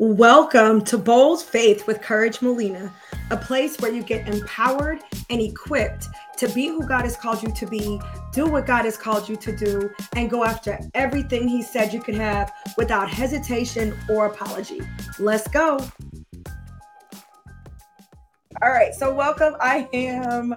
Welcome to Bold Faith with Courage Molina, a place where you get empowered and equipped to be who God has called you to be, do what God has called you to do, and go after everything He said you could have without hesitation or apology. Let's go. All right, so welcome. I am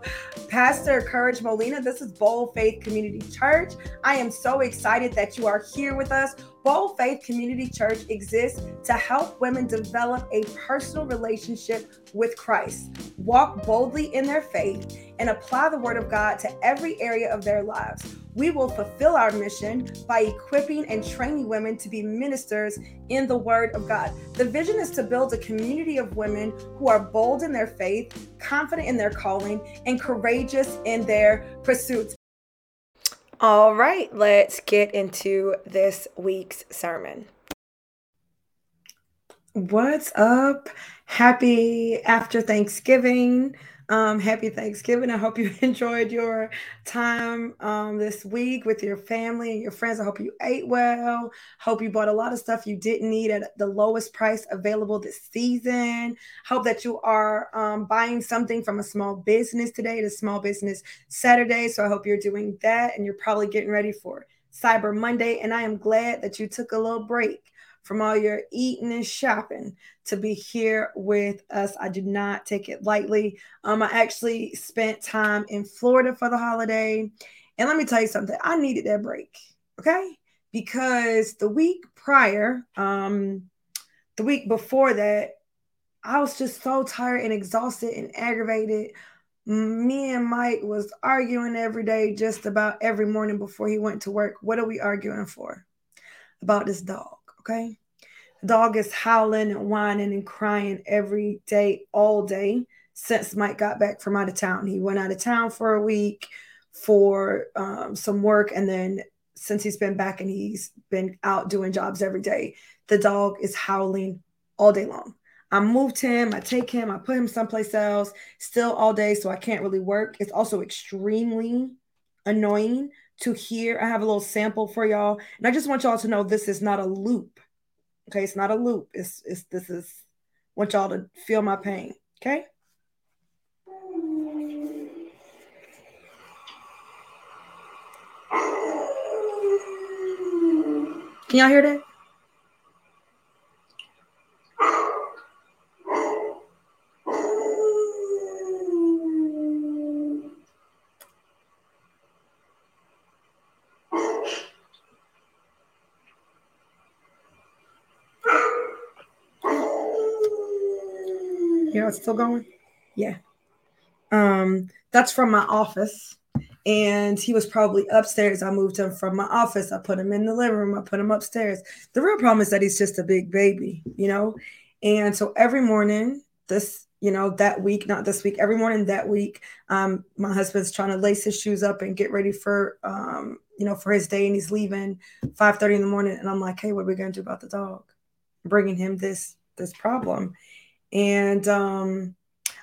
Pastor Courage Molina. This is Bold Faith Community Church. I am so excited that you are here with us. Bold Faith Community Church exists to help women develop a personal relationship with Christ, walk boldly in their faith, and apply the Word of God to every area of their lives. We will fulfill our mission by equipping and training women to be ministers in the Word of God. The vision is to build a community of women who are bold in their faith, confident in their calling, and courageous in their pursuits. All right, let's get into this week's sermon. What's up? Happy after Thanksgiving. Um, happy Thanksgiving. I hope you enjoyed your time um, this week with your family and your friends. I hope you ate well. Hope you bought a lot of stuff you didn't need at the lowest price available this season. Hope that you are um, buying something from a small business today, the Small Business Saturday. So I hope you're doing that and you're probably getting ready for Cyber Monday. And I am glad that you took a little break from all your eating and shopping to be here with us. I do not take it lightly. Um, I actually spent time in Florida for the holiday. And let me tell you something, I needed that break. Okay. Because the week prior, um, the week before that, I was just so tired and exhausted and aggravated. Me and Mike was arguing every day, just about every morning before he went to work. What are we arguing for? About this dog. Okay. The dog is howling and whining and crying every day, all day since Mike got back from out of town. He went out of town for a week for um, some work. And then since he's been back and he's been out doing jobs every day, the dog is howling all day long. I moved him, I take him, I put him someplace else, still all day, so I can't really work. It's also extremely annoying to hear. I have a little sample for y'all, and I just want y'all to know this is not a loop. Okay, it's not a loop. It's it's this is want y'all to feel my pain. Okay. Can y'all hear that? Yeah, it's still going. Yeah. Um, that's from my office. And he was probably upstairs. I moved him from my office. I put him in the living room. I put him upstairs. The real problem is that he's just a big baby, you know? And so every morning, this, you know, that week, not this week, every morning that week, um, my husband's trying to lace his shoes up and get ready for um, you know, for his day and he's leaving 5 30 in the morning. And I'm like, hey, what are we gonna do about the dog? bringing him this this problem. And um,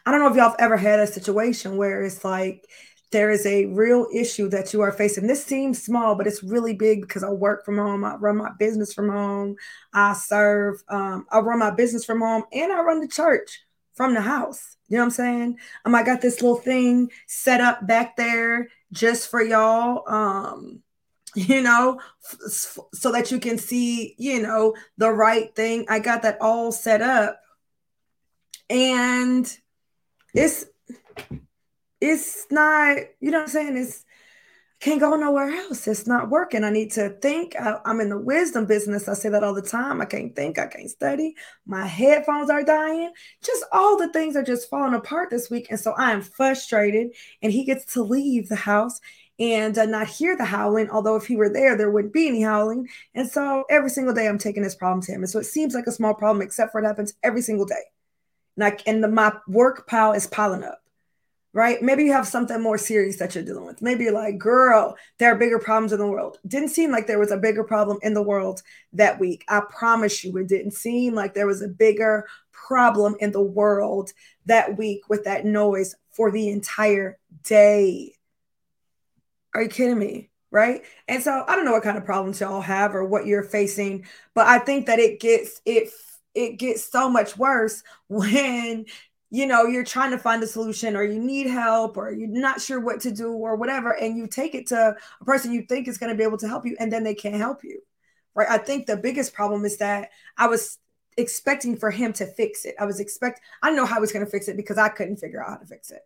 I don't know if y'all have ever had a situation where it's like there is a real issue that you are facing. This seems small, but it's really big because I work from home. I run my business from home. I serve, um, I run my business from home and I run the church from the house. You know what I'm saying? Um, I got this little thing set up back there just for y'all. Um, you know, f- so that you can see, you know, the right thing. I got that all set up and it's it's not you know what i'm saying? It's can't go nowhere else. It's not working. I need to think. I, i'm in the wisdom business. I say that all the time. I can't think. I can't study. My headphones are dying. Just all the things are just falling apart this week. And so i am frustrated. And he gets to leave the house and uh, not hear the howling. Although if he were there, there wouldn't be any howling. And so every single day, I'm taking this problem to him. And so it seems like a small problem, except for it happens every single day like and the my work pile is piling up right? Maybe you have something more serious that you're dealing with. Maybe you're like girl there are bigger problems in the world. Didn't seem like there was a bigger problem in the world that week. I promise you it didn't seem like there was a bigger problem in the world that week with that noise for the entire day. Are you kidding me? Right? And so i don't know what kind of problems y'all have or what you're facing but i think that it gets it it gets so much worse when you know you're trying to find a solution or you need help or you're not sure what to do or whatever and you take it to a person you think is going to be able to help you and then they can't help you right? I think the biggest problem is that i was expecting for him to fix it. I was expect i know how he was going to fix it because i couldn't figure out how to fix it.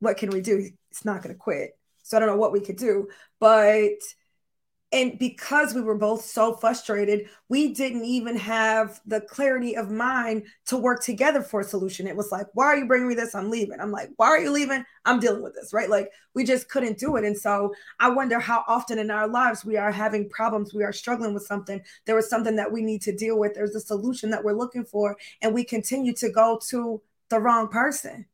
What can we do? It's not going to quit. So i don't know what we could do but and because we were both so frustrated we didn't even have the clarity of mind to work together for a solution. It was like why are you bringing me this? I'm leaving. I'm like why are you leaving? I'm dealing with this right? Like we just couldn't do it. And so i wonder how often in our lives we are having problems we are struggling with something. There was something that we need to deal with. There's a solution that we're looking for and we continue to go to the wrong person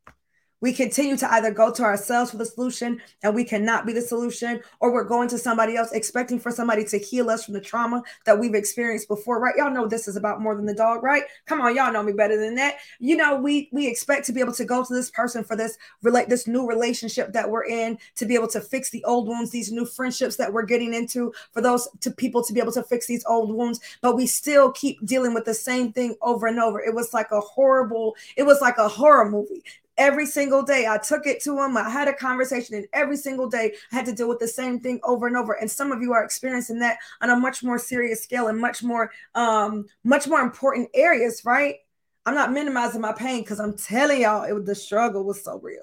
we continue to either go to ourselves for the solution and we cannot be the solution, or we're going to somebody else expecting for somebody to heal us from the trauma that we've experienced before, right? Y'all know this is about more than the dog, right? Come on, y'all know me better than that. You know, we we expect to be able to go to this person for this relate this new relationship that we're in, to be able to fix the old wounds, these new friendships that we're getting into, for those to people to be able to fix these old wounds, but we still keep dealing with the same thing over and over. It was like a horrible, it was like a horror movie every single day. I took it to him. I had a conversation, and every single day I had to deal with the same thing over and over. And some of you are experiencing that on a much more serious scale and much more, um, much more important areas, right? I'm not minimizing my pain because I'm telling y'all, it the struggle was so real.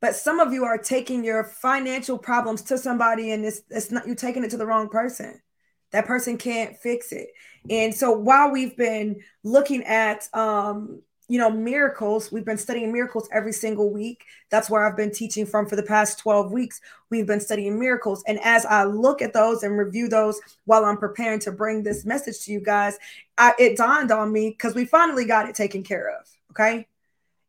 But some of you are taking your financial problems to somebody, and it's it's not you're taking it to the wrong person. That person can't fix it. And so while we've been looking at um you know, miracles. We've been studying miracles every single week. That's where I've been teaching from for the past 12 weeks. We've been studying miracles. And as I look at those and review those while I'm preparing to bring this message to you guys, I, it dawned on me because we finally got it taken care of. Okay.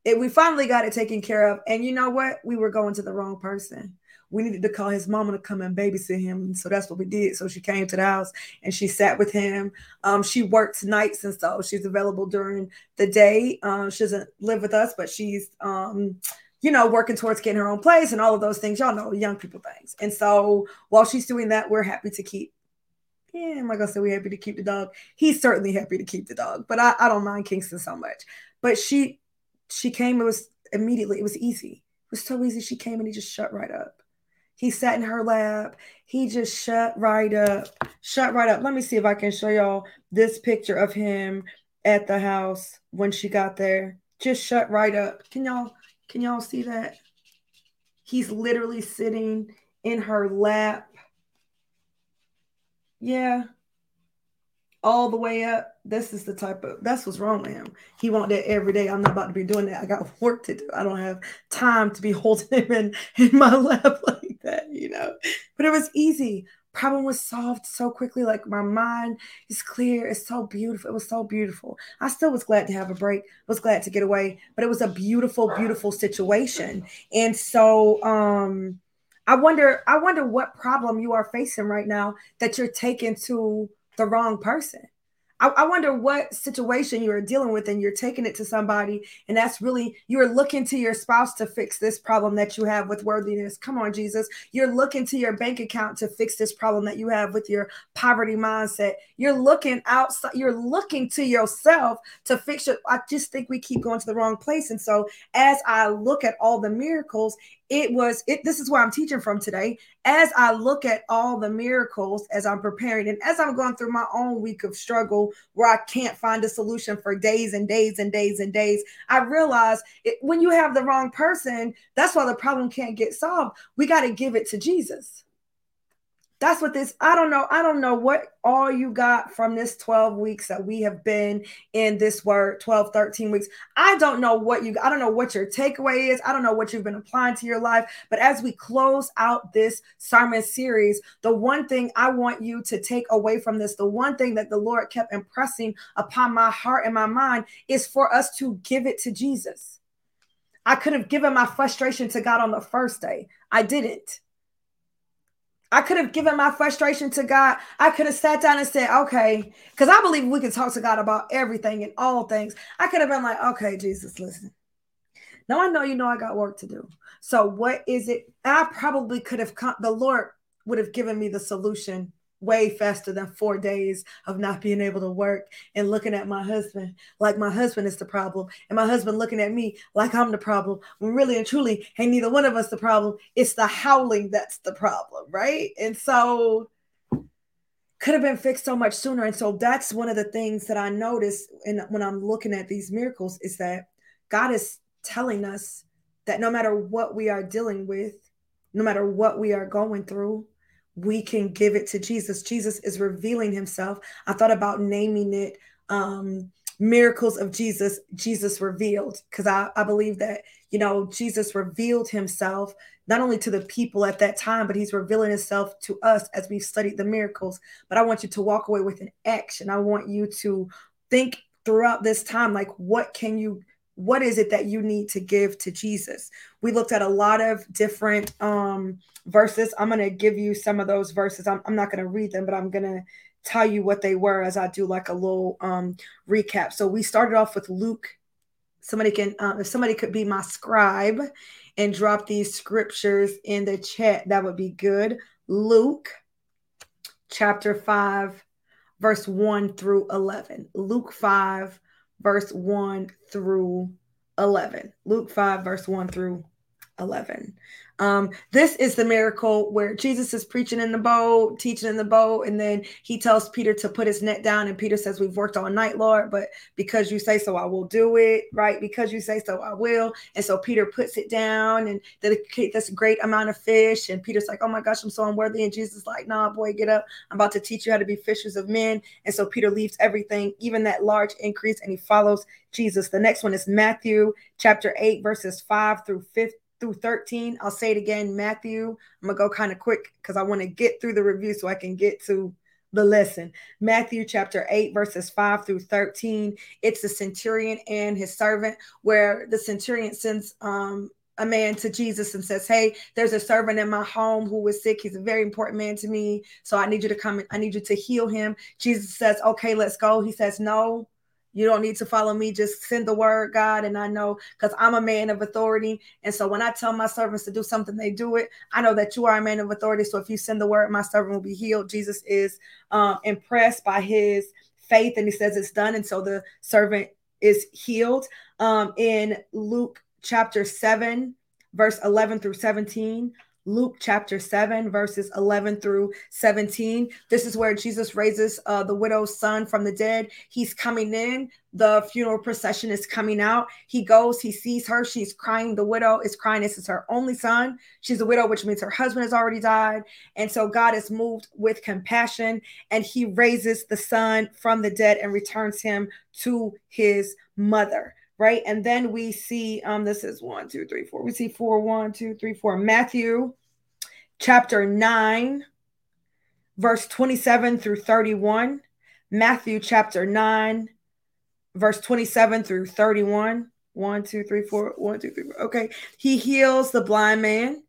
It, we finally got it taken care of. And you know what? We were going to the wrong person we needed to call his mama to come and babysit him. So that's what we did. So she came to the house and she sat with him. Um, she works nights and so she's available during the day. Um, she doesn't live with us, but she's um, you know, working towards getting her own place and all of those things. Y'all know young people things. And so while she's doing that, we're happy to keep. Yeah, like not gonna we're happy to keep the dog. He's certainly happy to keep the dog, but I, I don't mind Kingston so much. But she she came, it was immediately, it was easy. It was so easy. She came and he just shut right up. He sat in her lap. He just shut right up. Shut right up. Let me see if I can show y'all this picture of him at the house when she got there. Just shut right up. Can y'all can y'all see that? He's literally sitting in her lap. Yeah. All the way up this is the type of that's what's wrong with him. He want that every day. I'm not about to be doing that. I got work to do. I don't have time to be holding him in, in my lap like that, you know. But it was easy. Problem was solved so quickly. Like my mind is clear. It's so beautiful. It was so beautiful. I still was glad to have a break. Was glad to get away. But it was a beautiful, beautiful situation. And so um I wonder, I wonder what problem you are facing right now that you're taking to the wrong person I, I wonder what situation you're dealing with and you're taking it to somebody, and that's really you're looking to your spouse to fix this problem that you have with worthiness. Come on, Jesus. You're looking to your bank account to fix this problem that you have with your poverty mindset. You're looking outside, you're looking to yourself to fix it. I just think we keep going to the wrong place. And so as I look at all the miracles, it was it this is where i'm teaching from today. As i look at all the miracles as i'm preparing and as i'm going through my own week of struggle where i can't find a solution for days and days and days and days i realize it, when you have the wrong person that's why the problem can't get solved. We got to give it to jesus that's what this i don't know i don't know what all you got from this 12 weeks that we have been in this word 12 13 weeks. I don't know what you i don't know what your takeaway is. I don't know what you've been applying to your life. But as we close out this sermon series the one thing i want you to take away from this the one thing that the lord kept impressing upon my heart and my mind is for us to give it to jesus. I could have given my frustration to god on the first day. I didn't I could have given my frustration to God. I could have sat down and said, okay, because I believe we can talk to God about everything and all things. I could have been like, okay, Jesus, listen. Now I know you know I got work to do. So what is it? I probably could have come, the Lord would have given me the solution way faster than four days of not being able to work and looking at my husband. Like my husband is the problem and my husband looking at me like i'm the problem when really and truly ain't neither one of us the problem. It's the howling that's the problem right? And so could have been fixed so much sooner. And so that's one of the things that i notice and when i'm looking at these miracles is that god is telling us that no matter what we are dealing with no matter what we are going through we can give it to Jesus. Jesus is revealing himself. I thought about naming it um, Miracles of Jesus, Jesus revealed, because I, I believe that, you know, Jesus revealed himself not only to the people at that time, but he's revealing himself to us as we've studied the miracles. But I want you to walk away with an action. I want you to think throughout this time, like, what can you what is it that you need to give to Jesus? We looked at a lot of different um, verses. I'm going to give you some of those verses. I'm, I'm not going to read them, but I'm going to tell you what they were as I do like a little um, recap. So we started off with Luke. Somebody can, um, if somebody could be my scribe and drop these scriptures in the chat, that would be good. Luke chapter 5, verse 1 through 11. Luke 5, verse 1 through 11. Luke 5, verse 1 through 11. Um, this is the miracle where Jesus is preaching in the boat, teaching in the boat, and then he tells Peter to put his net down. And Peter says, We've worked all night, Lord, but because you say so, I will do it, right? Because you say so, I will. And so Peter puts it down and this great amount of fish. And Peter's like, Oh my gosh, I'm so unworthy. And Jesus is like, Nah, boy, get up. I'm about to teach you how to be fishers of men. And so Peter leaves everything, even that large increase, and he follows Jesus. The next one is Matthew chapter 8, verses 5 through 15 through 13. I'll say it again, Matthew. I'm going to go kind of quick because I want to get through the review so I can get to the lesson. Matthew chapter 8, verses 5 through 13. It's the centurion and his servant, where the centurion sends um, a man to Jesus and says, Hey, there's a servant in my home who is sick. He's a very important man to me. So I need you to come. I need you to heal him. Jesus says, Okay, let's go. He says, No, you don't need to follow me. Just send the word, God. And I know because I'm a man of authority. And so when I tell my servants to do something, they do it. I know that you are a man of authority. So if you send the word, my servant will be healed. Jesus is um, impressed by his faith and he says it's done. And so the servant is healed. Um, in Luke chapter 7, verse 11 through 17, Luke chapter 7, verses 11 through 17. This is where Jesus raises uh, the widow's son from the dead. He's coming in. The funeral procession is coming out. He goes, he sees her. She's crying. The widow is crying. This is her only son. She's a widow, which means her husband has already died. And so God is moved with compassion and he raises the son from the dead and returns him to his mother right? And then we see um this is one, two, three, four. We see four, one, two, three, four. Matthew chapter 9, verse 27 through 31. Matthew chapter 9, verse 27 through 31. One, two, three, four. One, two, three, four. Okay. He heals the blind man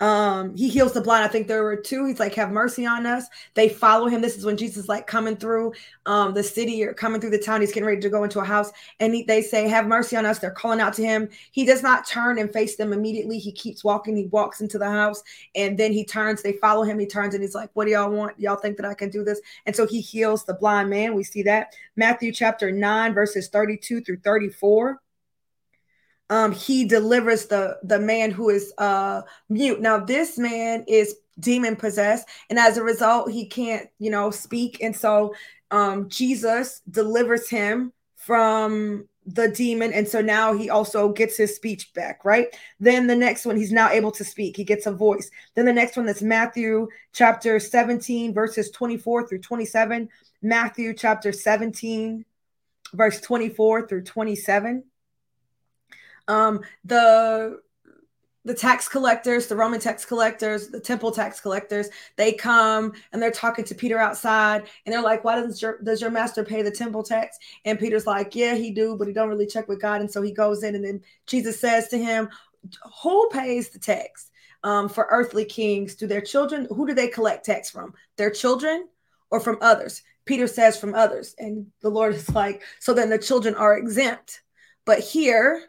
um he heals the blind. I think there were two. He's like have mercy on us. They follow him. This is when jesus like coming through um the city or coming through the town. He's getting ready to go into a house and he, they say have mercy on us. They're calling out to him. He does not turn and face them immediately. He keeps walking. He walks into the house and then he turns. They follow him. He turns and he's like what do y'all want? Y'all think that i can do this? And so he heals the blind man. We see that. Matthew chapter 9 verses 32 through 34 um, he delivers the the man who is uh, mute. Now this man is demon possessed, and as a result, he can't you know speak, and so um, Jesus delivers him from the demon and so now he also gets his speech back right? Then the next one he's now able to speak. He gets a voice. Then the next one that's matthew chapter 17 verses 24 through 27 matthew chapter 17 verse 24 through 27 um, the the tax collectors, the Roman tax collectors, the temple tax collectors, they come and they're talking to Peter outside and they're like, why doesn't your, does your master pay the temple tax? And Peter's like, yeah, he do, but he don't really check with God. And so he goes in and then Jesus says to him, who pays the tax um, for earthly kings? Do their children, who do they collect tax from? Their children or from others? Peter says from others. And the Lord is like, so then the children are exempt. But here,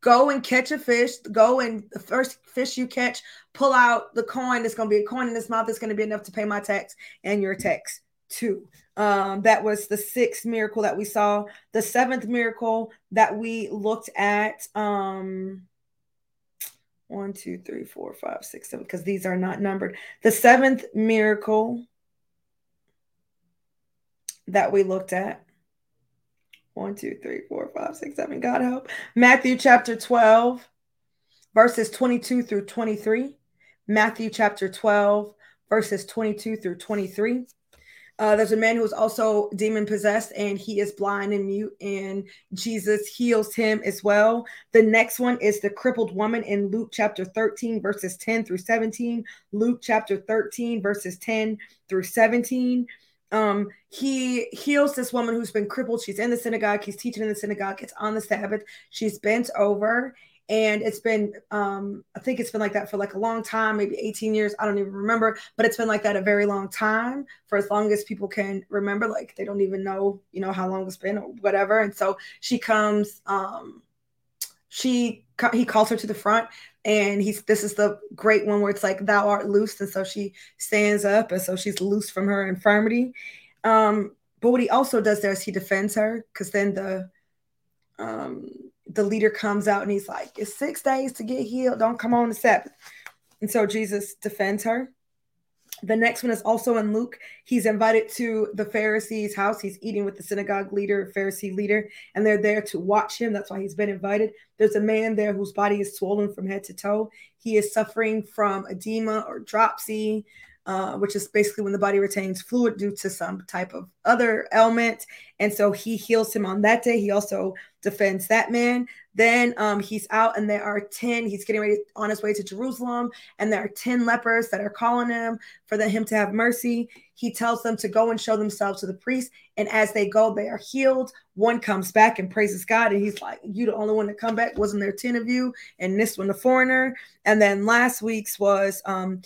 go and catch a fish. Go and the first fish you catch, pull out the coin. It's going to be a coin in this mouth. It's going to be enough to pay my tax and your tax too. Um, that was the sixth miracle that we saw. The seventh miracle that we looked at. Um, one, two, three, four, five, six, seven, because these are not numbered. The seventh miracle that we looked at. One, two, three, four, five, six, seven. God help. Matthew chapter 12, verses 22 through 23. Matthew chapter 12, verses 22 through 23. Uh, there's a man who is also demon possessed and he is blind and mute, and Jesus heals him as well. The next one is the crippled woman in Luke chapter 13, verses 10 through 17. Luke chapter 13, verses 10 through 17. Um, he heals this woman who's been crippled. She's in the synagogue, he's teaching in the synagogue, it's on the Sabbath. She's bent over and it's been um i think it's been like that for like a long time maybe 18 years. I don't even remember but it's been like that a very long time for as long as people can remember. Like they don't even know you know how long it's been or whatever. And so she comes um she he calls her to the front and he's this is the great one where it's like thou art loosed and so she stands up and so she's loosed from her infirmity um but what he also does there is he defends her because then the um the leader comes out and he's like, It's six days to get healed. Don't come on the Sabbath. And so Jesus defends her. The next one is also in Luke. He's invited to the Pharisee's house. He's eating with the synagogue leader, Pharisee leader, and they're there to watch him. That's why he's been invited. There's a man there whose body is swollen from head to toe. He is suffering from edema or dropsy, uh, which is basically when the body retains fluid due to some type of other ailment. And so he heals him on that day. He also defends that man. Then um, he's out, and there are 10. He's getting ready on his way to Jerusalem, and there are 10 lepers that are calling him for the, him to have mercy. He tells them to go and show themselves to the priest. And as they go, they are healed. One comes back and praises God, and he's like, You the only one to come back. Wasn't there 10 of you? And this one, the foreigner. And then last week's was um,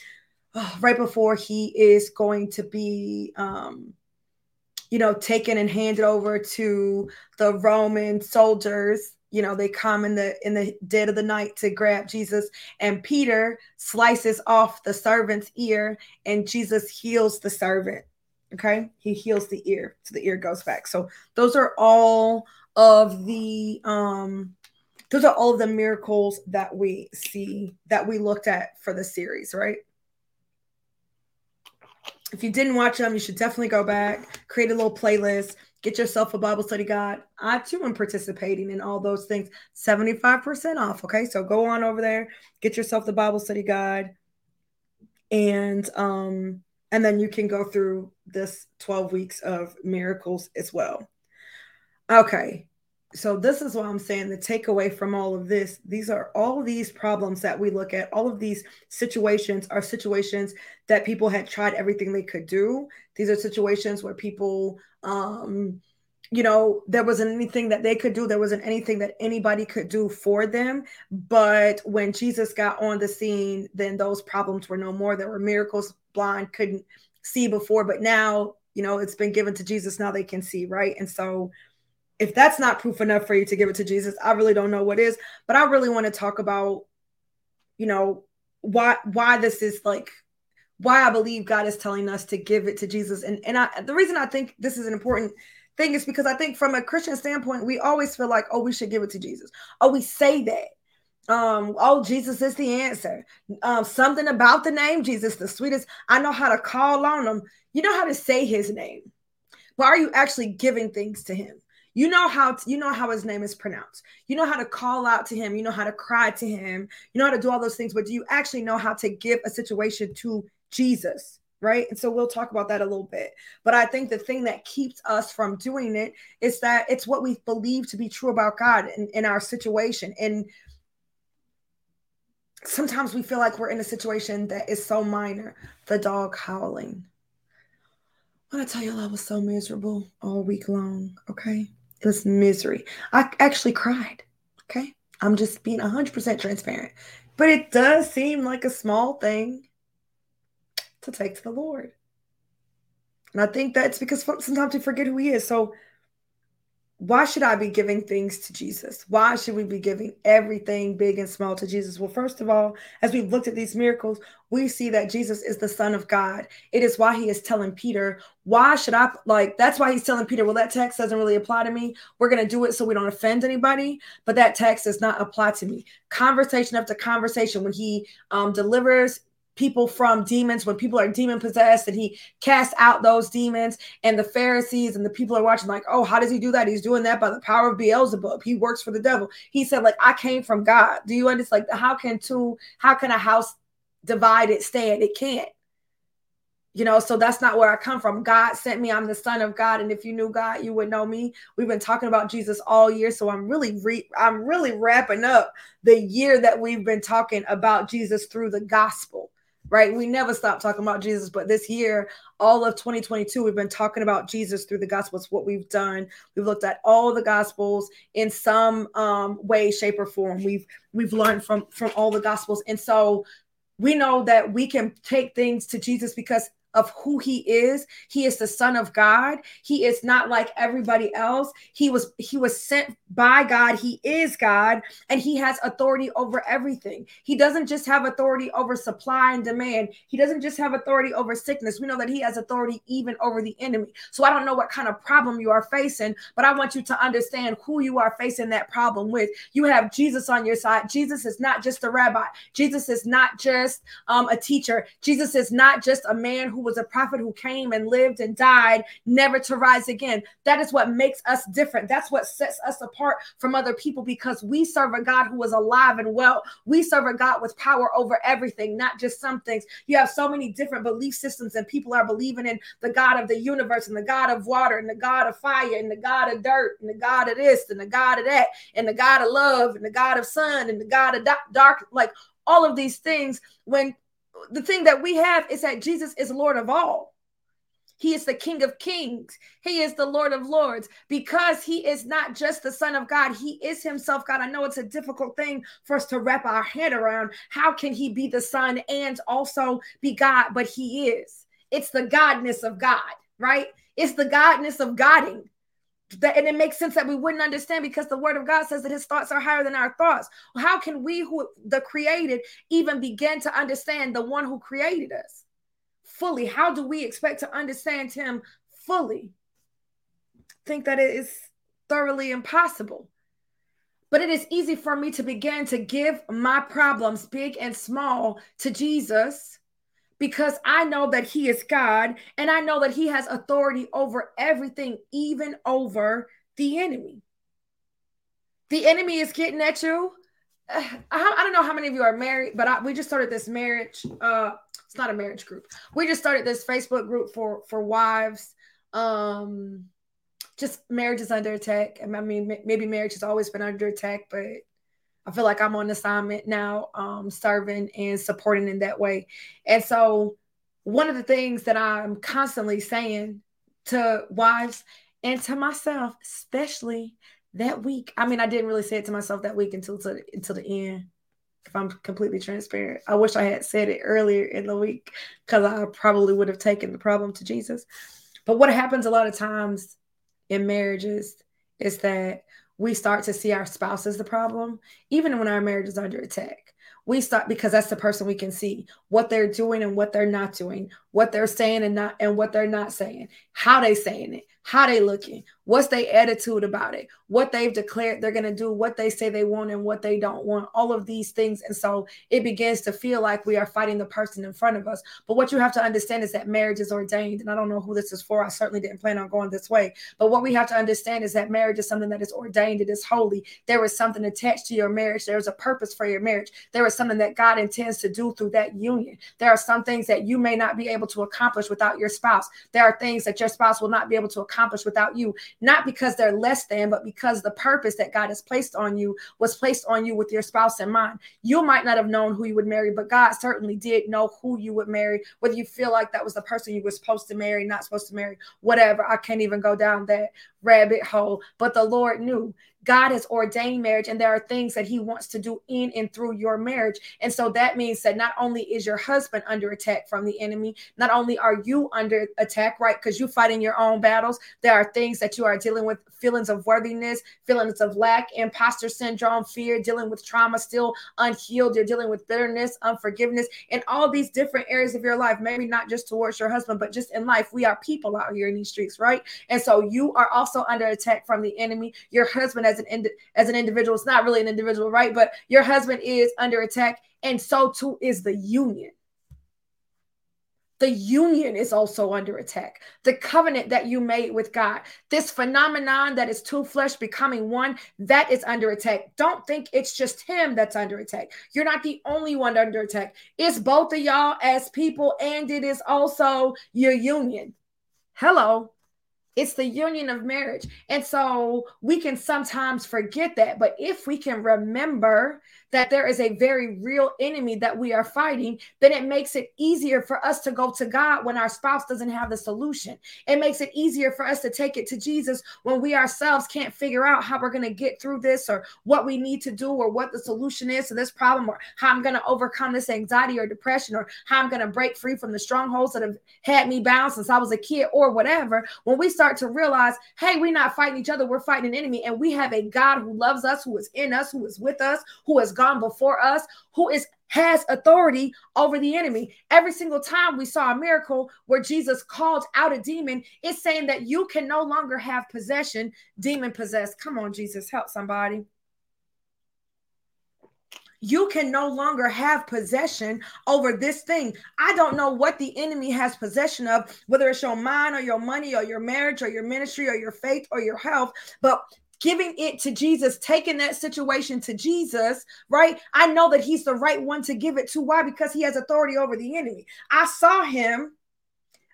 right before he is going to be um, you know taken and handed over to the roman soldiers. You know they come in the in the dead of the night to grab jesus and peter slices off the servant's ear and jesus heals the servant okay? He heals the ear so the ear goes back. So those are all of the um those are all of the miracles that we see that we looked at for the series right if you didn't watch them, you should definitely go back, create a little playlist, get yourself a Bible study guide. I too am participating in all those things. 75% off. Okay. So go on over there, get yourself the Bible study guide. And um, and then you can go through this 12 weeks of miracles as well. Okay so this is what i'm saying the takeaway from all of this these are all these problems that we look at. All of these situations are situations that people had tried everything they could do. These are situations where people um you know there wasn't anything that they could do. There wasn't anything that anybody could do for them. But when jesus got on the scene then those problems were no more. There were miracles blind couldn't see before but now you know it's been given to jesus. Now they can see right? And so if that's not proof enough for you to give it to Jesus, I really don't know what is. But I really want to talk about, you know, why why this is like why I believe God is telling us to give it to Jesus. And and I the reason I think this is an important thing is because I think from a Christian standpoint, we always feel like, oh, we should give it to Jesus. Oh, we say that. Um, oh, Jesus is the answer. Um, something about the name Jesus, the sweetest. I know how to call on him. You know how to say his name. But are you actually giving things to him? You know how to, you know how his name is pronounced. You know how to call out to him. You know how to cry to him. You know how to do all those things. But do you actually know how to give a situation to Jesus? Right. And so we'll talk about that a little bit. But I think the thing that keeps us from doing it is that it's what we believe to be true about God in, in our situation. And sometimes we feel like we're in a situation that is so minor. The dog howling. When I tell you I was so miserable all week long, okay? This misery. I actually cried. Okay. I'm just being 100% transparent. But it does seem like a small thing to take to the Lord. And I think that's because sometimes we forget who He is. So why should I be giving things to Jesus? Why should we be giving everything big and small to Jesus? Well, first of all, as we've looked at these miracles, we see that Jesus is the Son of God. It is why he is telling Peter, Why should I like that's why he's telling Peter, Well, that text doesn't really apply to me. We're going to do it so we don't offend anybody, but that text does not apply to me. Conversation after conversation, when he um, delivers people from demons when people are demon possessed and he casts out those demons and the pharisees and the people are watching like oh how does he do that? He's doing that by the power of beelzebub. He works for the devil. He said like i came from god. Do you understand? Like how can two how can a house divided stand? It can't. You know so that's not where i come from. God sent me. I'm the son of god. And if you knew god you would know me. We've been talking about jesus all year so i'm really re- i'm really wrapping up the year that we've been talking about jesus through the gospel right? We never stop talking about Jesus, but this year, all of 2022, we've been talking about Jesus through the Gospels. What we've done, we've looked at all the Gospels in some um, way, shape, or form. We've we've learned from from all the Gospels, and so we know that we can take things to Jesus because of who he is. He is the son of god. He is not like everybody else. He was he was sent by god. He is god and he has authority over everything. He doesn't just have authority over supply and demand. He doesn't just have authority over sickness. We know that he has authority even over the enemy. So i don't know what kind of problem you are facing but i want you to understand who you are facing that problem with. You have jesus on your side. Jesus is not just a rabbi. Jesus is not just um, a teacher. Jesus is not just a man who who was a prophet who came and lived and died, never to rise again. That is what makes us different. That's what sets us apart from other people because we serve a God who is alive and well. We serve a God with power over everything, not just some things. You have so many different belief systems, and people are believing in the God of the universe and the God of water and the God of fire and the God of dirt and the God of this and the God of that and the God of love and the God of sun and the God of dark. Like all of these things when the thing that we have is that Jesus is Lord of all. He is the King of Kings. He is the Lord of Lords because he is not just the Son of God. He is himself God. I know it's a difficult thing for us to wrap our head around. How can he be the Son and also be God? But he is. It's the godness of God, right? It's the godness of Godding that and it makes sense that we wouldn't understand because the word of God says that his thoughts are higher than our thoughts. How can we who the created even begin to understand the one who created us fully? How do we expect to understand him fully? Think that it is thoroughly impossible. But it is easy for me to begin to give my problems, big and small, to Jesus because I know that He is God and I know that He has authority over everything, even over the enemy. The enemy is getting at you. I, don't know how many of you are married, but I, we just started this marriage. Uh, it's not a marriage group. We just started this Facebook group for for wives. Um, just marriage is under attack. I mean, maybe marriage has always been under attack, but I feel like I'm on assignment now, um, serving and supporting in that way. And so, one of the things that I'm constantly saying to wives and to myself, especially that week. I mean, I didn't really say it to myself that week until to, until the end. If I'm completely transparent, I wish I had said it earlier in the week because I probably would have taken the problem to Jesus. But what happens a lot of times in marriages is that we start to see our spouse as the problem, even when our marriage is under attack. We start because that's the person we can see what they're doing and what they're not doing, what they're saying and not and what they're not saying, how they saying it, how they looking, what's their attitude about it, what they've declared they're going to do, what they say they want and what they don't want, all of these things. And so it begins to feel like we are fighting the person in front of us. But what you have to understand is that marriage is ordained. And I don't know who this is for. I certainly didn't plan on going this way. But what we have to understand is that marriage is something that is ordained, it is holy. There is something attached to your marriage, there is a purpose for your marriage, there is something that God intends to do through that union. There are some things that you may not be able to accomplish without your spouse. There are things that your spouse will not be able to accomplish without you, not because they're less than, but because the purpose that God has placed on you was placed on you with your spouse in mind. You might not have known who you would marry, but God certainly did know who you would marry, whether you feel like that was the person you were supposed to marry, not supposed to marry, whatever. I can't even go down that rabbit hole, but the Lord knew. God has ordained marriage and there are things that he wants to do in and through your marriage. And so that means that not only is your husband under attack from the enemy, not only are you under attack, right? Because you're fighting your own battles, there are things that you are dealing with feelings of worthiness, feelings of lack, imposter syndrome, fear, dealing with trauma still unhealed. You're dealing with bitterness, unforgiveness, and all these different areas of your life. Maybe not just towards your husband, but just in life. We are people out here in these streets, right? And so you are also under attack from the enemy. Your husband, as an ind- as an individual, it's not really an individual, right? But your husband is under attack, and so too is the union the union is also under attack. The covenant that you made with God, this phenomenon that is two flesh becoming one, that is under attack. Don't think it's just him that's under attack. You're not the only one under attack. It's both of y'all as people, and it is also your union. Hello. It's the union of marriage. And so we can sometimes forget that. But if we can remember that there is a very real enemy that we are fighting, then it makes it easier for us to go to God when our spouse doesn't have the solution. It makes it easier for us to take it to Jesus when we ourselves can't figure out how we're going to get through this or what we need to do or what the solution is to this problem or how I'm going to overcome this anxiety or depression or how I'm going to break free from the strongholds that have had me bound since I was a kid or whatever. When we start to realize, hey, we're not fighting each other, we're fighting an enemy, and we have a God who loves us, who is in us, who is with us, who has gone before us, who is has authority over the enemy. Every single time we saw a miracle where Jesus called out a demon, it's saying that you can no longer have possession, demon possessed. Come on, Jesus, help somebody you can no longer have possession over this thing. I don't know what the enemy has possession of, whether it's your mind or your money or your marriage or your ministry or your faith or your health, but giving it to Jesus, taking that situation to Jesus, right? I know that he's the right one to give it to. Why? Because he has authority over the enemy. I saw him.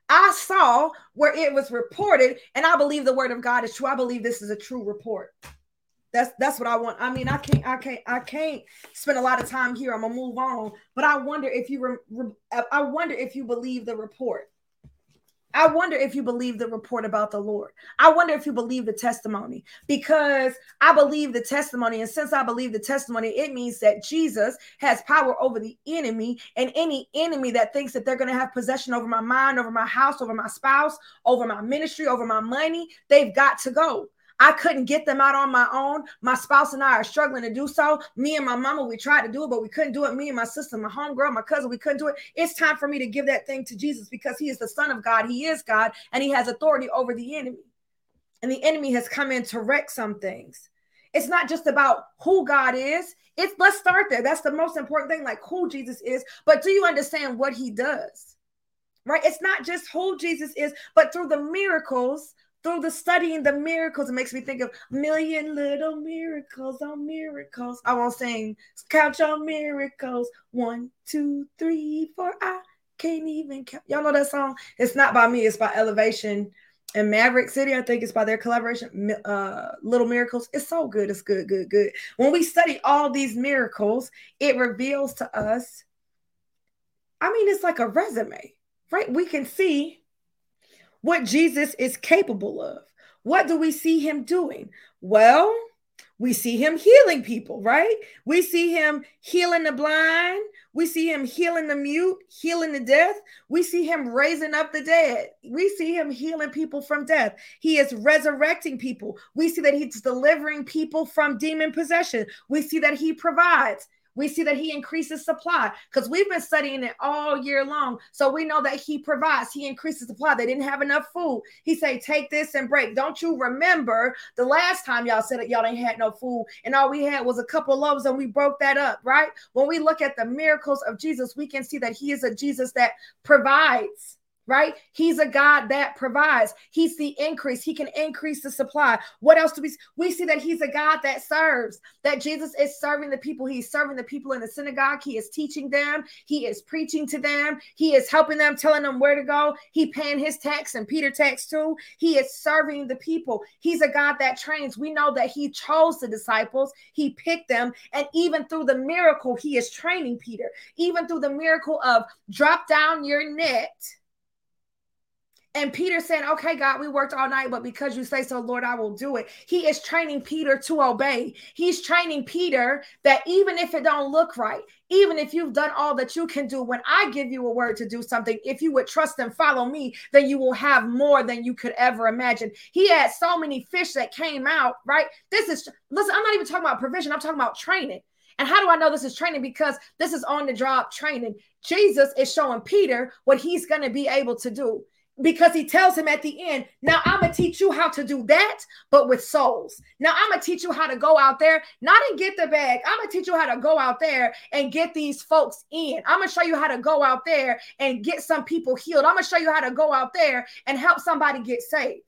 I saw where it was reported, and I believe the word of God is true. I believe this is a true report. That's that's what I want. I mean, I can't, I can't, I can't spend a lot of time here. I'm gonna move on, but I wonder if you, re, re, uh, I wonder if you believe the report. I wonder if you believe the report about the Lord. I wonder if you believe the testimony because I believe the testimony. And since I believe the testimony, it means that Jesus has power over the enemy and any enemy that thinks that they're going to have possession over my mind, over my house, over my spouse, over my ministry, over my money. They've got to go. I couldn't get them out on my own. My spouse and I are struggling to do so. Me and my mama, we tried to do it, but we couldn't do it. Me and my sister, my homegirl, my cousin, we couldn't do it. It's time for me to give that thing to Jesus because he is the Son of God. He is God and he has authority over the enemy. And the enemy has come in to wreck some things. It's not just about who God is. It's let's start there. That's the most important thing, like who Jesus is. But do you understand what he does? Right? It's not just who Jesus is, but through the miracles through the studying the miracles, it makes me think of million little miracles on miracles. I won't sing count your miracles. One, two, three, four. I can't even count. Y'all know that song? It's not by me, it's by Elevation and Maverick City. I think it's by their collaboration, uh, Little Miracles. It's so good. It's good, good, good. When we study all these miracles, it reveals to us. I mean, it's like a resume, right? We can see what Jesus is capable of. What do we see him doing? Well, we see him healing people, right? We see him healing the blind. We see him healing the mute, healing the deaf. We see him raising up the dead. We see him healing people from death. He is resurrecting people. We see that he's delivering people from demon possession. We see that he provides we see that he increases supply because we've been studying it all year long. So we know that he provides, he increases supply. They didn't have enough food. He say, take this and break. Don't you remember the last time y'all said that y'all ain't had no food and all we had was a couple loaves and we broke that up, right? When we look at the miracles of Jesus, we can see that he is a Jesus that provides right? He's a God that provides. He's the increase. He can increase the supply. What else do we we see that he's a God that serves. That Jesus is serving the people. He's serving the people in the synagogue. He is teaching them. He is preaching to them. He is helping them, telling them where to go. He paying his tax and Peter tax too. He is serving the people. He's a God that trains. We know that he chose the disciples. He picked them and even through the miracle he is training Peter. Even through the miracle of drop down your net And Peter saying, Okay, God, we worked all night, but because you say so, Lord, I will do it. He is training Peter to obey. He's training Peter that even if it don't look right, even if you've done all that you can do, when I give you a word to do something, if you would trust and follow me, then you will have more than you could ever imagine. He had so many fish that came out, right? This is, listen, I'm not even talking about provision, I'm talking about training. And how do I know this is training? Because this is on the job training. Jesus is showing Peter what he's going to be able to do because he tells him at the end, now I'm gonna teach you how to do that, but with souls. Now I'm gonna teach you how to go out there, not and get the bag. I'm gonna teach you how to go out there and get these folks in. I'm gonna show you how to go out there and get some people healed. I'm gonna show you how to go out there and help somebody get saved.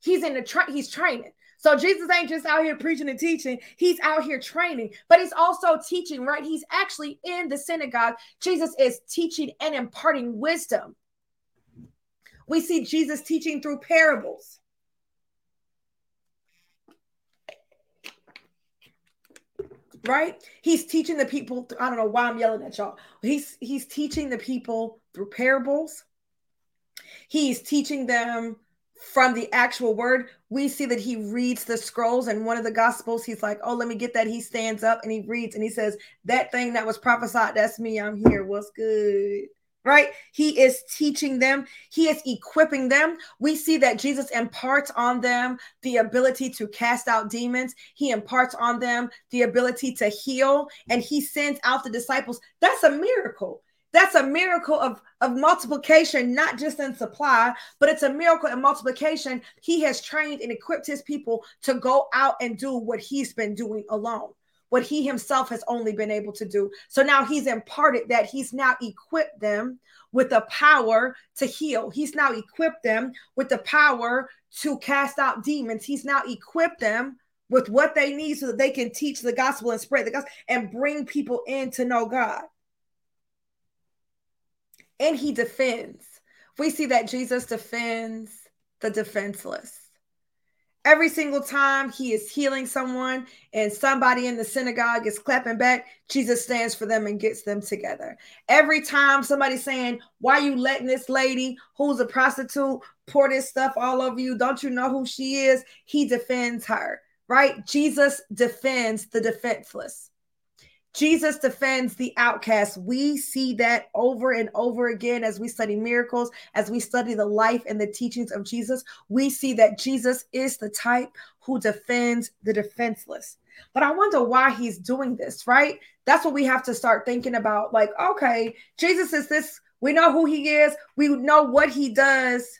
He's in the tra- he's training. So Jesus ain't just out here preaching and teaching. He's out here training, but he's also teaching, right? He's actually in the synagogue. Jesus is teaching and imparting wisdom. We see Jesus teaching through parables. Right? He's teaching the people. I don't know why I'm yelling at y'all. He's he's teaching the people through parables. He's teaching them from the actual word. We see that he reads the scrolls and one of the gospels. He's like, "Oh, let me get that." He stands up and he reads and he says, "That thing that was prophesied, that's me. I'm here. What's good?" Right? He is teaching them, he is equipping them. We see that Jesus imparts on them the ability to cast out demons, he imparts on them the ability to heal, and he sends out the disciples. That's a miracle. That's a miracle of, of multiplication, not just in supply, but it's a miracle in multiplication. He has trained and equipped his people to go out and do what he's been doing alone what he himself has only been able to do. So now he's imparted that he's now equipped them with the power to heal. He's now equipped them with the power to cast out demons. He's now equipped them with what they need so that they can teach the gospel and spread the gospel and bring people in to know God. And he defends. We see that Jesus defends the defenseless. Every single time he is healing someone and somebody in the synagogue is clapping back, Jesus stands for them and gets them together. Every time somebody's saying, Why you letting this lady who's a prostitute pour this stuff all over you? Don't you know who she is? He defends her, right? Jesus defends the defenseless. Jesus defends the outcast. We see that over and over again as we study miracles, as we study the life and the teachings of Jesus. We see that Jesus is the type who defends the defenseless. But I wonder why he's doing this, right? That's what we have to start thinking about. Like, okay, Jesus is this, we know who he is, we know what he does,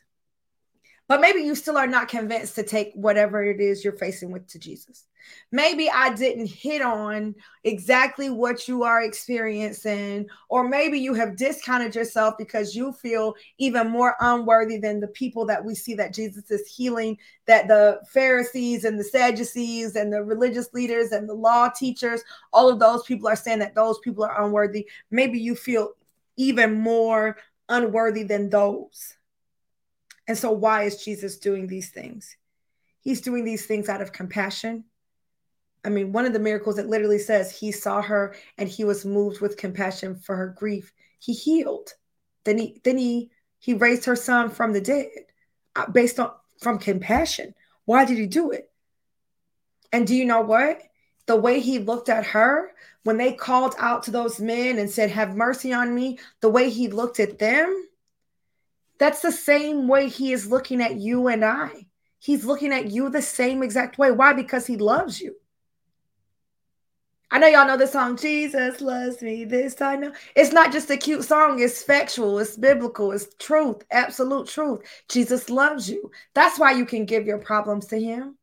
but maybe you still are not convinced to take whatever it is you're facing with to Jesus. Maybe I didn't hit on exactly what you are experiencing, or maybe you have discounted yourself because you feel even more unworthy than the people that we see that Jesus is healing, that the Pharisees and the Sadducees and the religious leaders and the law teachers, all of those people are saying that those people are unworthy. Maybe you feel even more unworthy than those. And so, why is Jesus doing these things? He's doing these things out of compassion. I mean, one of the miracles that literally says he saw her and he was moved with compassion for her grief. He healed. Then he then he he raised her son from the dead uh, based on from compassion. Why did he do it? And do you know what? The way he looked at her when they called out to those men and said, Have mercy on me, the way he looked at them, that's the same way he is looking at you and I. He's looking at you the same exact way. Why? Because he loves you. I know y'all know the song, Jesus loves me. This know. It's not just a cute song, it's factual, it's biblical, it's truth, absolute truth. Jesus loves you. That's why you can give your problems to him.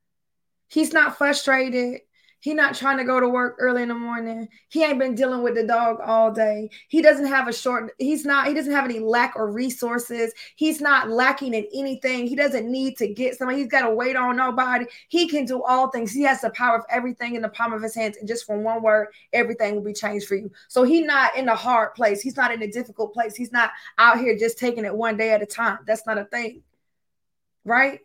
He's not frustrated. He not trying to go to work early in the morning. He ain't been dealing with the dog all day. He doesn't have a short, he's not, he doesn't have any lack or resources. He's not lacking in anything. He doesn't need to get somebody. He's got to wait on nobody. He can do all things. He has the power of everything in the palm of his hands. And just from one word, everything will be changed for you. So he not in a hard place. He's not in a difficult place. He's not out here just taking it one day at a time. That's not a thing. Right?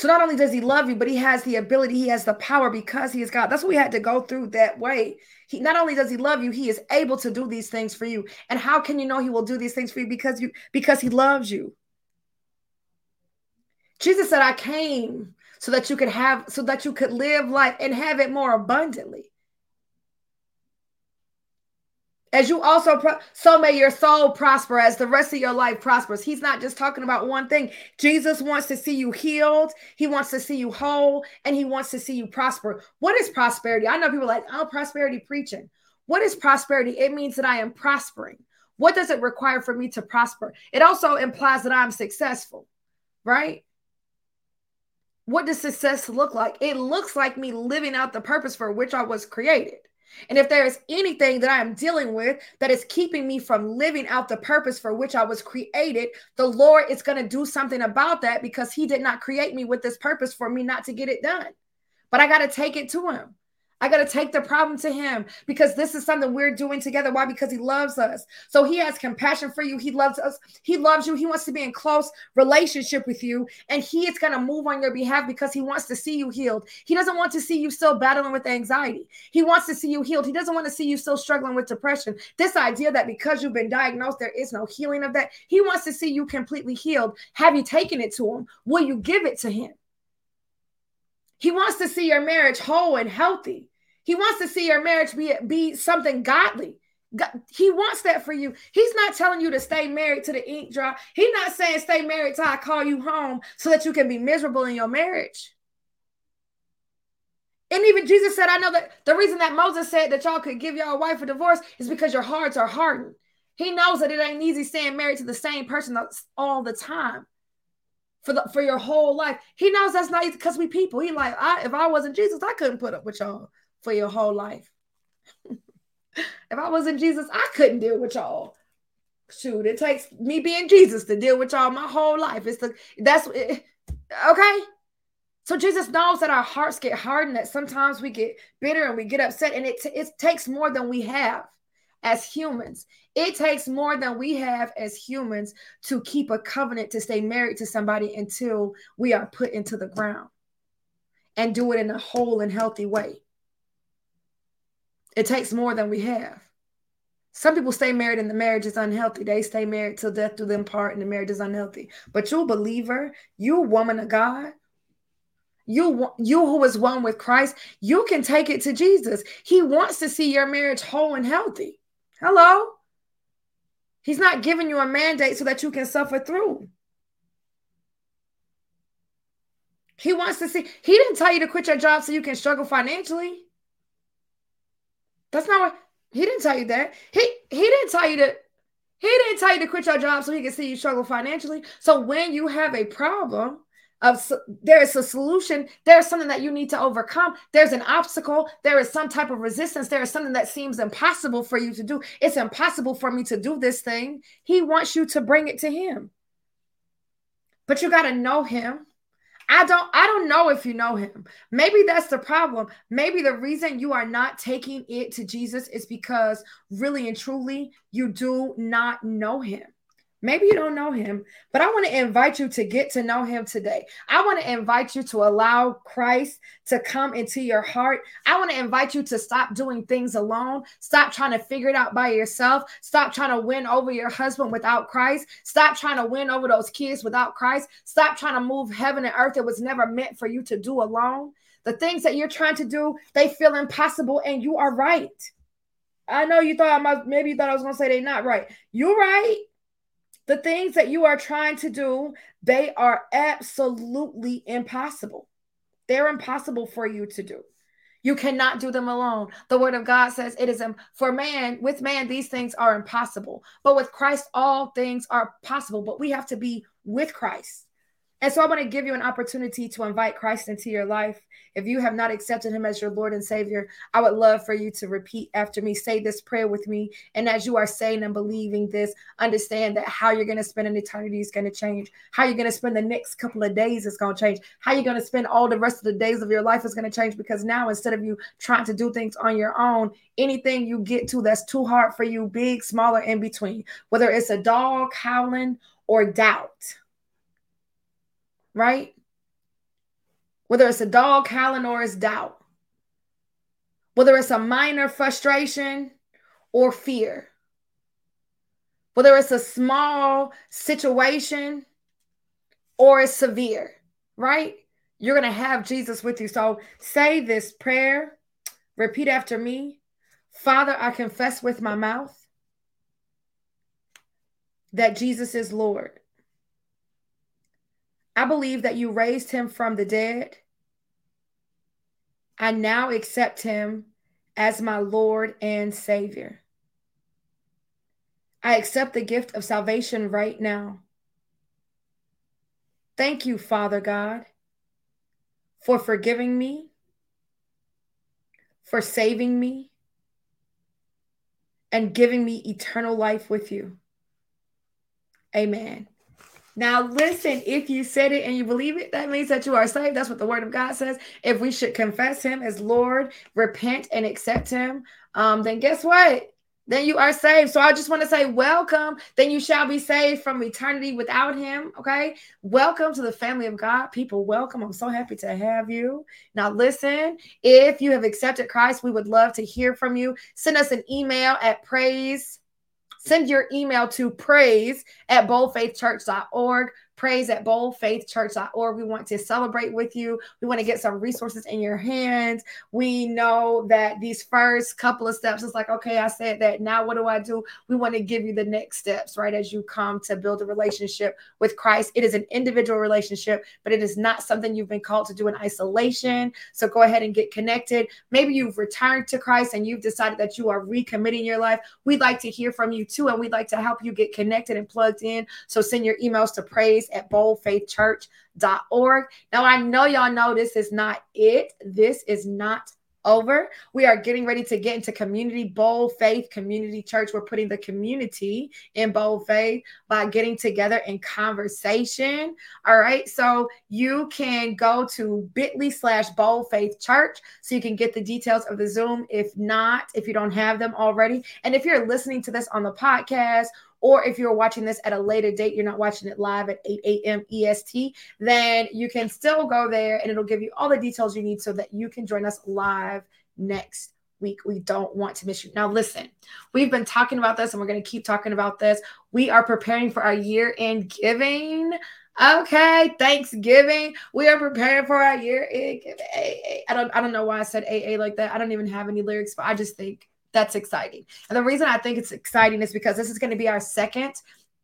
So not only does he love you, but he has the ability, he has the power because he is God. That's what we had to go through that way. He not only does he love you, he is able to do these things for you. And how can you know he will do these things for you? Because you because he loves you. Jesus said, I came so that you could have, so that you could live life and have it more abundantly. As you also, pro- so may your soul prosper as the rest of your life prospers. He's not just talking about one thing. Jesus wants to see you healed, He wants to see you whole, and He wants to see you prosper. What is prosperity? I know people like, oh, prosperity preaching. What is prosperity? It means that I am prospering. What does it require for me to prosper? It also implies that I'm successful, right? What does success look like? It looks like me living out the purpose for which I was created. And if there is anything that I am dealing with that is keeping me from living out the purpose for which I was created, the Lord is going to do something about that because He did not create me with this purpose for me not to get it done. But I got to take it to Him. I got to take the problem to him because this is something we're doing together. Why? Because he loves us. So he has compassion for you. He loves us. He loves you. He wants to be in close relationship with you. And he is going to move on your behalf because he wants to see you healed. He doesn't want to see you still battling with anxiety. He wants to see you healed. He doesn't want to see you still struggling with depression. This idea that because you've been diagnosed, there is no healing of that. He wants to see you completely healed. Have you taken it to him? Will you give it to him? He wants to see your marriage whole and healthy. He wants to see your marriage be, be something godly. God, he wants that for you. He's not telling you to stay married to the ink drop. He's not saying stay married till I call you home so that you can be miserable in your marriage. And even Jesus said, I know that the reason that Moses said that y'all could give y'all wife a divorce is because your hearts are hardened. He knows that it ain't easy staying married to the same person all the time for the for your whole life. He knows that's not easy because we people. He like, I if I wasn't Jesus, I couldn't put up with y'all for your whole life. if I wasn't Jesus, I couldn't deal with y'all. Shoot, it takes me being Jesus to deal with y'all my whole life. It's the that's okay. So Jesus knows that our hearts get hardened, that sometimes we get bitter and we get upset, and it, t- it takes more than we have as humans. It takes more than we have as humans to keep a covenant to stay married to somebody until we are put into the ground and do it in a whole and healthy way. It takes more than we have. Some people stay married and the marriage is unhealthy. They stay married till death do them part and the marriage is unhealthy. But you're a believer, you a woman of God, you you who is one with Christ, you can take it to Jesus. He wants to see your marriage whole and healthy. Hello? He's not giving you a mandate so that you can suffer through. He wants to see. He didn't tell you to quit your job so you can struggle financially. That's not what he didn't tell you that. He he didn't tell you to he didn't tell you to quit your job so he can see you struggle financially. So when you have a problem of there is a solution, there's something that you need to overcome. There's an obstacle, there is some type of resistance, there is something that seems impossible for you to do. It's impossible for me to do this thing. He wants you to bring it to him. But you got to know him. I don't I don't know if you know him. Maybe that's the problem. Maybe the reason you are not taking it to Jesus is because really and truly you do not know him. Maybe you don't know him, but I want to invite you to get to know him today. I want to invite you to allow Christ to come into your heart. I want to invite you to stop doing things alone. Stop trying to figure it out by yourself. Stop trying to win over your husband without Christ. Stop trying to win over those kids without Christ. Stop trying to move heaven and earth. It was never meant for you to do alone. The things that you're trying to do, they feel impossible, and you are right. I know you thought I might, maybe you thought I was going to say they're not right. You're right the things that you are trying to do, they are absolutely impossible. They're impossible for you to do. You cannot do them alone. The word of God says it is for man, with man, these things are impossible. But with Christ, all things are possible. But we have to be with Christ. And so I want to give you an opportunity to invite Christ into your life. If you have not accepted him as your Lord and Savior, I would love for you to repeat after me, say this prayer with me. And as you are saying and believing this, understand that how you're going to spend an eternity is going to change. How you're going to spend the next couple of days is going to change. How you're going to spend all the rest of the days of your life is going to change because now instead of you trying to do things on your own, anything you get to that's too hard for you, big, smaller, in between, whether it's a dog howling or doubt right? Whether it's a dog howling or it's doubt, whether it's a minor frustration or fear, whether it's a small situation or it's severe. right? You're going to have Jesus with you. So say this prayer, repeat after me. Father, I confess with my mouth that Jesus is Lord. I believe that you raised him from the dead. I now accept him as my Lord and Savior. I accept the gift of salvation right now. Thank you, Father God, for forgiving me, for saving me, and giving me eternal life with you. Amen. Now, listen, if you said it and you believe it, that means that you are saved. That's what the word of God says. If we should confess him as Lord, repent and accept him, um, then guess what? Then you are saved. So I just want to say, welcome. Then you shall be saved from eternity without him. Okay. Welcome to the family of God. People, welcome. I'm so happy to have you. Now, listen, if you have accepted Christ, we would love to hear from you. Send us an email at praise Send your email to praise at boldfaithchurch.org praise at boldfaithchurch.org. We want to celebrate with you. We want to get some resources in your hands. We know that these first couple of steps is like, okay, I said that. Now what do I do? We want to give you the next steps, right? As you come to build a relationship with Christ. It is an individual relationship, but it is not something you've been called to do in isolation. So go ahead and get connected. Maybe you've returned to Christ and you've decided that you are recommitting your life. We'd like to hear from you too, and we'd like to help you get connected and plugged in. So send your emails to praise at boldfaithchurch.org. Now, I know y'all know this is not it. This is not over. We are getting ready to get into community bold faith community church. We're putting the community in bold faith by getting together in conversation. All right. So you can go to bit.ly slash bold faith church so you can get the details of the Zoom. If not, if you don't have them already, and if you're listening to this on the podcast or if you're watching this at a later date, you're not watching it live at 8 a.m. EST, then you can still go there and it'll give you all the details you need so that you can join us live next week. We don't want to miss you. Now, listen, we've been talking about this and we're going to keep talking about this. We are preparing for our year end giving. Okay, Thanksgiving. We are preparing for our year. I don't I don't know why I said AA like that. I don't even have any lyrics, but I just think that's exciting. And the reason I think it's exciting is because this is going to be our second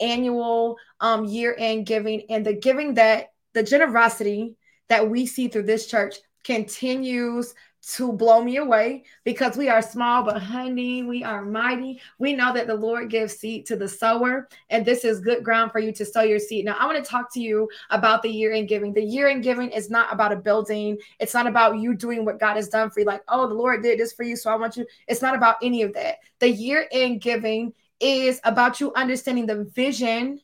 annual um, year end giving, and the giving that the generosity that we see through this church continues to blow me away because we are small, but honey, we are mighty. We know that the Lord gives seed to the sower, and this is good ground for you to sow your seed. Now, I want to talk to you about the year in giving. The year in giving is not about a building, it's not about you doing what God has done for you, like, oh, the Lord did this for you, so I want you. It's not about any of that. The year in giving is about you understanding the vision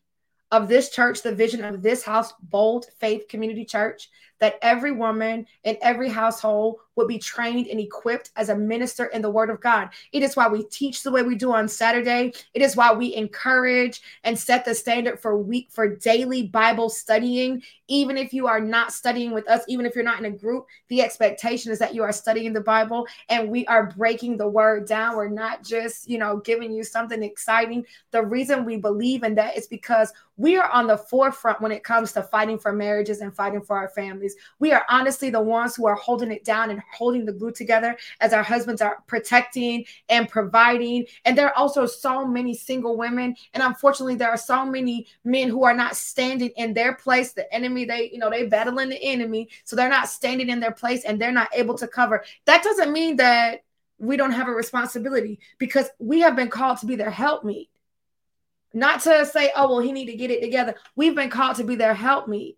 of this church, the vision of this house, Bold Faith Community Church, that every woman in every household would be trained and equipped as a minister in the Word of God. It is why we teach the way we do on Saturday. It is why we encourage and set the standard for week for daily Bible studying. Even if you are not studying with us, even if you're not in a group, the expectation is that you are studying the Bible and we are breaking the Word down. We're not just, you know, giving you something exciting. The reason we believe in that is because we are on the forefront when it comes to fighting for marriages and fighting for our families. We are honestly the ones who are holding it down and holding the glue together as our husbands are protecting and providing. And there are also so many single women. And unfortunately, there are so many men who are not standing in their place. The enemy, they, you know, they battling the enemy. So they're not standing in their place and they're not able to cover. That doesn't mean that we don't have a responsibility because we have been called to be their helpmeet not to say, oh, well, he need to get it together. We've been called to be their helpmeet,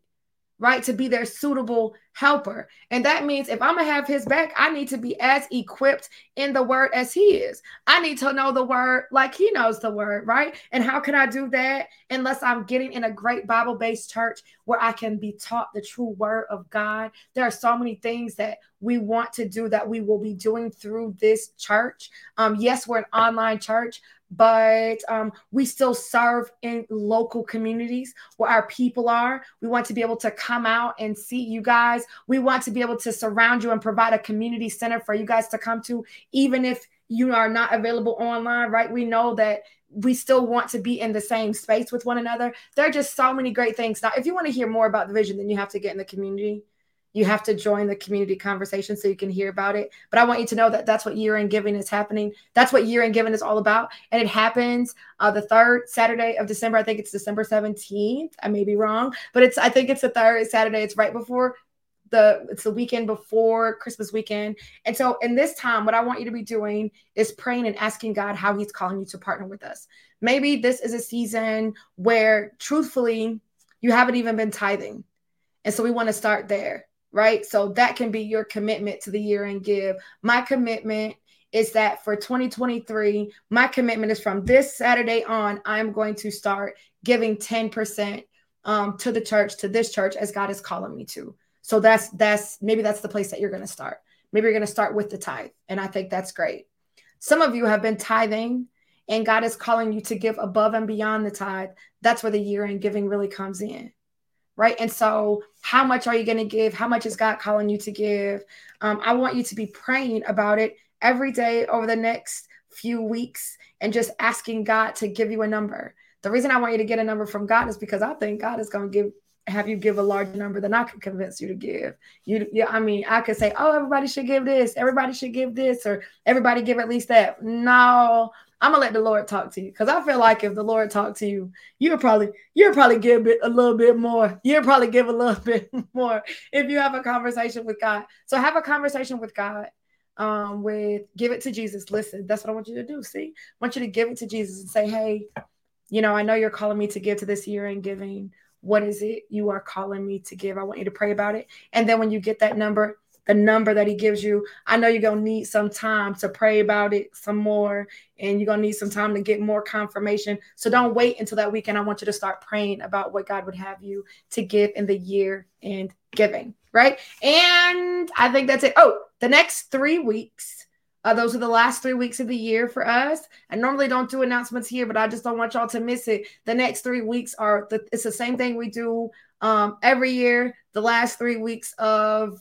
right? To be their suitable helper. And that means if I'm going to have his back, I need to be as equipped in the word as he is. I need to know the word like he knows the word, right? And how can I do that unless I'm getting in a great Bible based church where I can be taught the true word of God? There are so many things that we want to do that we will be doing through this church. Um, yes, we're an online church, but um, we still serve in local communities where our people are. We want to be able to come out and see you guys. We want to be able to surround you and provide a community center for you guys to come to, even if you are not available online, right? We know that we still want to be in the same space with one another. There are just so many great things. Now, if you want to hear more about the vision, then you have to get in the community. You have to join the community conversation so you can hear about it. But I want you to know that that's what year end giving is happening. That's what year end giving is all about. And it happens uh, the third Saturday of December. I think it's December 17th. I may be wrong, but it's, I think it's the third Saturday. It's right before the it's the weekend before Christmas weekend. And so in this time, what I want you to be doing is praying and asking God how He's calling you to partner with us. Maybe this is a season where truthfully you haven't even been tithing. And so we want to start there, right? So that can be your commitment to the year and give. My commitment is that for 2023, my commitment is from this Saturday on, I'm going to start giving 10% um, to the church, to this church, as God is calling me to. So that's that's maybe that's the place that you're going to start. Maybe you're going to start with the tithe, and I think that's great. Some of you have been tithing, and God is calling you to give above and beyond the tithe. That's where the year-end giving really comes in, right? And so, how much are you going to give? How much is God calling you to give? Um, I want you to be praying about it every day over the next few weeks, and just asking God to give you a number. The reason I want you to get a number from God is because I think God is going to give have you give a larger number than I could convince you to give. You, yeah, I mean, I could say, oh, everybody should give this, everybody should give this, or everybody give at least that. No, I'm gonna let the Lord talk to you because I feel like if the Lord talked to you, you'll probably you'll probably give it a little bit more. You'll probably give a little bit more if you have a conversation with God. So have a conversation with God. Um, with give it to Jesus. Listen, that's what I want you to do. See, I want you to give it to Jesus and say, hey, you know, I know you're calling me to give to this year and giving what is it you are calling me to give? I want you to pray about it. And then when you get that number, the number that he gives you, I know you're going to need some time to pray about it some more and you're going to need some time to get more confirmation. So don't wait until that weekend. I want you to start praying about what God would have you to give in the year and giving, right? And I think that's it. Oh, the next three weeks uh, those are the last three weeks of the year for us. I normally don't do announcements here, but I just don't want y'all to miss it. The next three weeks are the, it's the same thing we do um, every year. The last three weeks of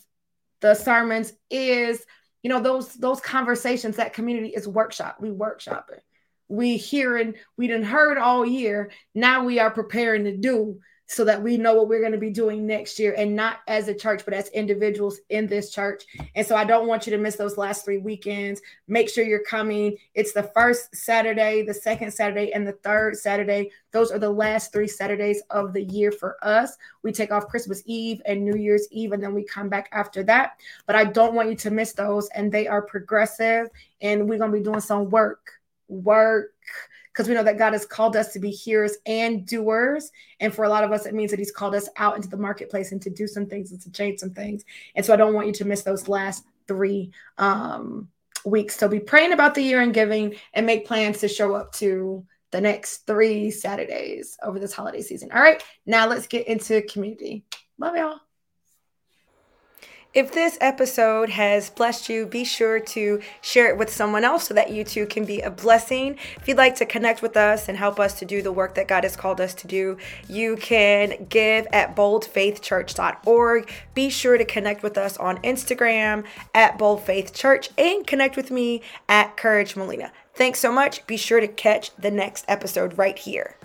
the sermons is, you know, those those conversations. That community is workshop. We workshop it. We hearing, we didn't heard all year. Now we are preparing to do so that we know what we're going to be doing next year and not as a church but as individuals in this church. And so i don't want you to miss those last three weekends. Make sure you're coming. It's the first saturday the second saturday and the third saturday. Those are the last three saturdays of the year for us. We take off christmas eve and new year's eve and then we come back after that. But i don't want you to miss those and they are progressive and we're going to be doing some work work because we know that God has called us to be hearers and doers. And for a lot of us, it means that He's called us out into the marketplace and to do some things and to change some things. And so I don't want you to miss those last three um, weeks. So be praying about the year and giving and make plans to show up to the next three Saturdays over this holiday season. All right, now let's get into community. Love y'all. If this episode has blessed you, be sure to share it with someone else so that you too can be a blessing. If you'd like to connect with us and help us to do the work that God has called us to do, you can give at boldfaithchurch.org. Be sure to connect with us on Instagram at boldfaithchurch and connect with me at Courage Molina. Thanks so much. Be sure to catch the next episode right here.